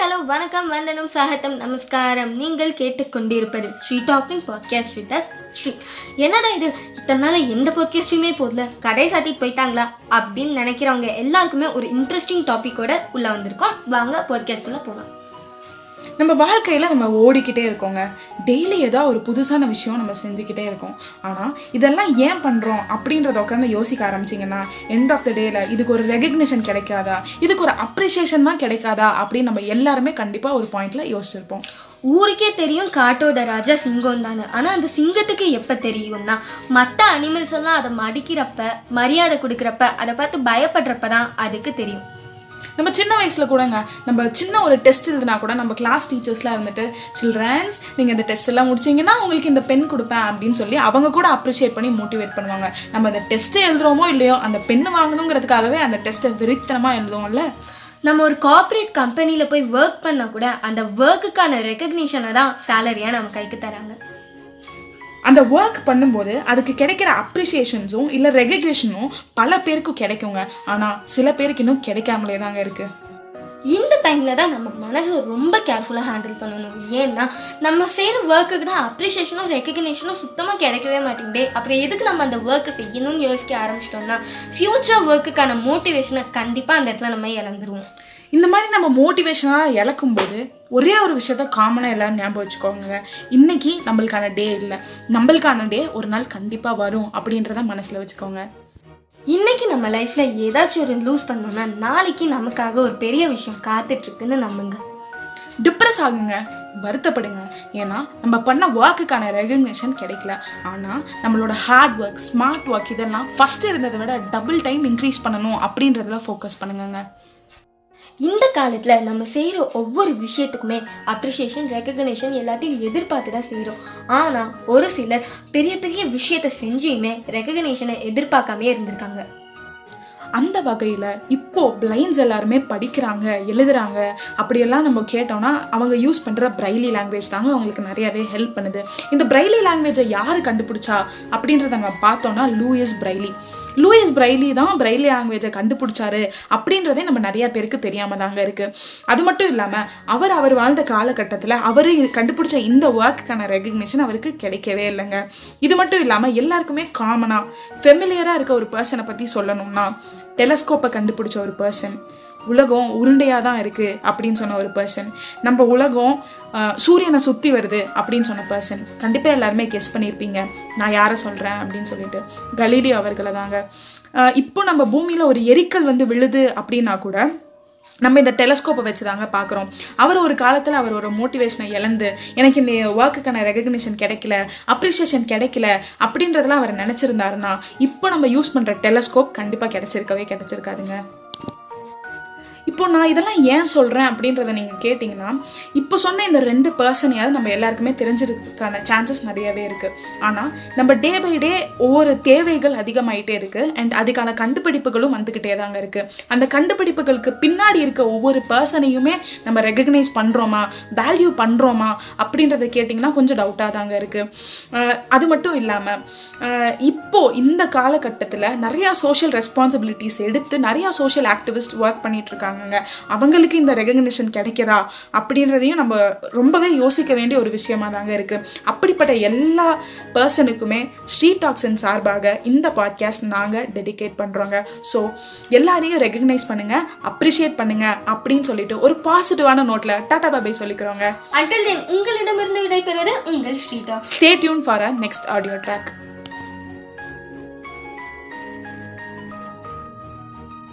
Hello வணக்கம் வந்தனம் சாகத்தம் நமஸ்காரம். நீங்கள் கேட்டுக்கொண்டிருப்பது Sri talking podcast with us Sri. என்னடா இது? இத்தனை நாள் எந்த பாட்காஸ்ட்டுமே போதல கடை சாத்திட்டு போயிட்டாங்களா? அப்படின்னு நினைக்கிறவங்க எல்லாருக்குமே ஒரு இன்ட்ரெஸ்டிங் டாப்பிக்கோட உள்ள வந்திருக்கோம். வாங்க பாட்காஸ்ட்குள்ள போகலாம் நம்ம வாழ்க்கையில் நம்ம ஓடிக்கிட்டே இருக்கோங்க. டெய்லி ஏதோ ஒரு புதுசான விஷயம் நம்ம செஞ்சுக்கிட்டே இருக்கோம். ஆனால் இதெல்லாம் ஏன் பண்ணுறோம் அப்படின்றத உட்காந்து யோசிக்க ஆரம்பிச்சிங்கன்னா எண்ட் ஆஃப் த டேல இதுக்கு ஒரு ரெகக்னிஷன் கிடைக்காதா? இதுக்கு ஒரு அப்ரிஷியேஷன் தான் கிடைக்காதா? அப்படின்னு நம்ம எல்லாருமே கண்டிப்பாக ஒரு பாயிண்ட்ல யோசிச்சிருப்போம். ஊருக்கே தெரியும் காட்டோட ராஜா சிங்கம் தானே ஆனால் அந்த சிங்கத்துக்கு எப்போ தெரியும்னா மற்ற அனிமல்ஸ் எல்லாம் அதை மடிக்கிறப்ப மரியாதை கொடுக்குறப்ப அதை பார்த்து பயப்படுறப்ப தான் அதுக்கு தெரியும். நம்ம சின்ன வயசில் கூடங்க நம்ம சின்ன ஒரு டெஸ்ட் எழுதுனா கூட நம்ம கிளாஸ் டீச்சர்ஸ்லாம் இருந்துட்டு சில்ட்ரன்ஸ் நீங்கள் இந்த டெஸ்ட் எல்லாம் முடிச்சீங்கன்னா உங்களுக்கு இந்த பென் கொடுப்பேன் அப்படின்னு சொல்லி அவங்க கூட அப்ரிஷியேட் பண்ணி மோட்டிவேட் பண்ணுவாங்க. நம்ம அந்த டெஸ்ட்டு எழுதுறோமோ இல்லையோ அந்த பென் வாங்கணுங்கிறதுக்காகவே அந்த டெஸ்ட்டை வெறித்தனமாக எழுதுவோம்ல. நம்ம ஒரு கார்ப்பரேட் கம்பெனியில் போய் ஒர்க் பண்ணால் கூட அந்த ஒர்க்குக்கான ரெக்கக்னிஷனை தான் சேலரியாக நம்ம கைக்கு தராங்க. அந்த ஒர்க் பண்ணும்போது அதுக்கு கிடைக்கிற அப்ரிசியேஷன்ஸும் இல்லை ரெகக்னேஷனும் பல பேருக்கு கிடைக்குங்க. ஆனால் சில பேருக்கு இன்னும் கிடைக்காமலே தாங்க இருக்குது இந்த டைமில் தான் நம்ம மனசு ரொம்ப கேர்ஃபுல்லாக ஹேண்டில் பண்ணணும். ஏன்னா நம்ம செய்கிற ஒர்க்குக்கு தான் அப்ரிஷியேஷனும் ரெக்கக்னேஷனும் சுத்தமாக கிடைக்கவே மாட்டேங்குதே. அப்புறம் எதுக்கு நம்ம அந்த ஒர்க்கை செய்யணும்னு யோசிக்க ஆரம்பிச்சிட்டோம்னா ஃப்யூச்சர் ஒர்க்குக்கான மோட்டிவேஷனை கண்டிப்பாக அந்த இடத்துல நம்ம இழந்துருவோம். இந்த மாதிரி நம்ம மோட்டிவேஷனாக இழக்கும் போது ஒரே ஒரு விஷயத்த காமனாக எல்லாரும் ஞாபகம் வச்சுக்கோங்க. இன்னைக்கு நம்மளுக்கான டே இல்லை. நம்மளுக்கான டே ஒரு நாள் கண்டிப்பாக வரும் அப்படின்றத மனசில் வச்சுக்கோங்க. இன்னைக்கு நம்ம லைஃப்ல ஏதாச்சும் ஒரு லூஸ் பண்ணோம்னா நாளைக்கு நமக்காக ஒரு பெரிய விஷயம் காத்துட்டு இருக்குன்னு நம்புங்க. டிப்ரெஸ் ஆகுங்க. வருத்தப்படுங்க. ஏன்னா நம்ம பண்ண ஒர்க்குக்கான ரெகக்னேஷன் கிடைக்கல. ஆனால் நம்மளோட ஹார்ட் ஒர்க் ஸ்மார்ட் ஒர்க் இதெல்லாம் ஃபஸ்ட் இருந்ததை விட டபுள் டைம் இன்க்ரீஸ் பண்ணணும் அப்படின்றதுல ஃபோக்கஸ் பண்ணுங்கங்க. இந்த காலத்தில் நம்ம செய்கிற ஒவ்வொரு விஷயத்துக்குமே அப்ரிஷியேஷன் ரெக்கக்னேஷன் எல்லாத்தையும் எதிர்பார்த்து தான் செய்கிறோம் ஆனால் ஒரு சிலர் பெரிய பெரிய விஷயத்தை செஞ்சுமே ரெக்கக்னேஷனை எதிர்பார்க்காமே இருந்திருக்காங்க. அந்த வகையில் இப்போது பிளைண்ட்ஸ் எல்லாருமே படிக்கிறாங்க எழுதுறாங்க. அப்படியெல்லாம் நம்ம கேட்டோம்னா அவங்க யூஸ் பண்ணுற பிரைலி லாங்குவேஜ் தாங்க அவங்களுக்கு நிறையவே ஹெல்ப் பண்ணுது. இந்த பிரைலி லாங்குவேஜை யார் கண்டுபிடிச்சா அப்படின்றத நம்ம பார்த்தோம்னா லூயிஸ் பிரைலி. லூயிஸ் பிரைலி தான் பிரைலி லாங்குவேஜை கண்டுபிடிச்சாரு அப்படின்றதே நம்ம நிறைய பேருக்கு தெரியாம தாங்க இருக்கு. அது மட்டும் இல்லாமல் அவர் அவர் வாழ்ந்த காலகட்டத்தில் அவர் கண்டுபிடிச்ச இந்த ஒர்க்குக்கான ரெகக்னிஷன் அவருக்கு கிடைக்கவே இல்லைங்க. இது மட்டும் இல்லாமல் எல்லாருக்குமே காமனாக ஃபெமிலியராக இருக்க ஒரு பர்சனை பற்றி சொல்லணும்னா டெலஸ்கோப்பை கண்டுபிடிச்ச ஒரு பர்சன் உலகம் உருண்டையாக தான் இருக்குது அப்படின்னு சொன்ன ஒரு பர்சன் நம்ம உலகம் சூரியனை சுற்றி வருது அப்படின்னு சொன்ன பர்சன் கண்டிப்பாக எல்லாருமே கெஸ் பண்ணியிருப்பீங்க நான் யாரை சொல்கிறேன் அப்படின்னு சொல்லிட்டு. கலீலியோ அவர்களை தாங்க. இப்போ நம்ம பூமியில் ஒரு எரிக்கல் வந்து விழுது அப்படின்னா கூட நம்ம இந்த டெலஸ்கோப்பை வச்சு தாங்க பார்க்குறோம். அவர் ஒரு காலத்தில் அவர் ஒரு மோட்டிவேஷனை இழந்து எனக்கு இந்த ஒர்க்குக்கான ரெகக்னிஷன் கிடைக்கல அப்ரிஷியேஷன் கிடைக்கல அப்படின்றதெல்லாம் அவர் நினச்சிருந்தாருன்னா இப்போ நம்ம யூஸ் பண்ணுற டெலஸ்கோப் கண்டிப்பாக கிடச்சிருக்கவே கிடச்சிருக்காதுங்க. இப்போ நான் இதெல்லாம் ஏன் சொல்கிறேன் அப்படின்றத நீங்கள் கேட்டிங்கன்னா இப்போ சொன்ன இந்த ரெண்டு பர்சனையாவது நம்ம எல்லாருக்குமே தெரிஞ்சிருக்கான சான்சஸ் நிறையவே இருக்குது ஆனால் நம்ம டே பை டே ஒவ்வொரு தேவைகள் அதிகமாயிட்டே இருக்குது அண்ட் அதுக்கான கண்டுபிடிப்புகளும் வந்துக்கிட்டே தாங்க இருக்குது அந்த கண்டுபிடிப்புகளுக்கு பின்னாடி இருக்க ஒவ்வொரு பர்சனையுமே நம்ம ரெகக்னைஸ் பண்ணுறோமா வேல்யூ பண்ணுறோமா அப்படின்றத கேட்டிங்கன்னா கொஞ்சம் டவுட்டாக தாங்க இருக்குது அது மட்டும் இல்லாமல் இப்போது இந்த காலகட்டத்தில் நிறையா சோஷியல் ரெஸ்பான்சிபிலிட்டிஸ் எடுத்து நிறையா சோஷியல் ஆக்டிவிஸ்ட் ஒர்க் பண்ணிகிட்ருக்காங்க இருக்காங்கங்க அவங்களுக்கு இந்த ரெகக்னிஷன் கிடைக்குதா? அப்படின்றதையும் நம்ம ரொம்பவே யோசிக்க வேண்டிய ஒரு விஷயமா தாங்க இருக்கு. அப்படிப்பட்ட எல்லா பர்சனுக்குமே ஸ்ட்ரீட் டாக்ஸின் சார்பாக இந்த பாட்காஸ்ட் நாங்கள் டெடிகேட் பண்ணுறோங்க ஸோ எல்லாரையும் ரெகக்னைஸ் பண்ணுங்க அப்ரிஷியேட் பண்ணுங்க அப்படின்னு சொல்லிட்டு ஒரு பாசிட்டிவான நோட்டில் டாடா பாபை சொல்லிக்கிறோங்க. அண்டில் தென் உங்களிடமிருந்து விடைபெறுவது உங்கள் Sritha stay tuned for a next audio track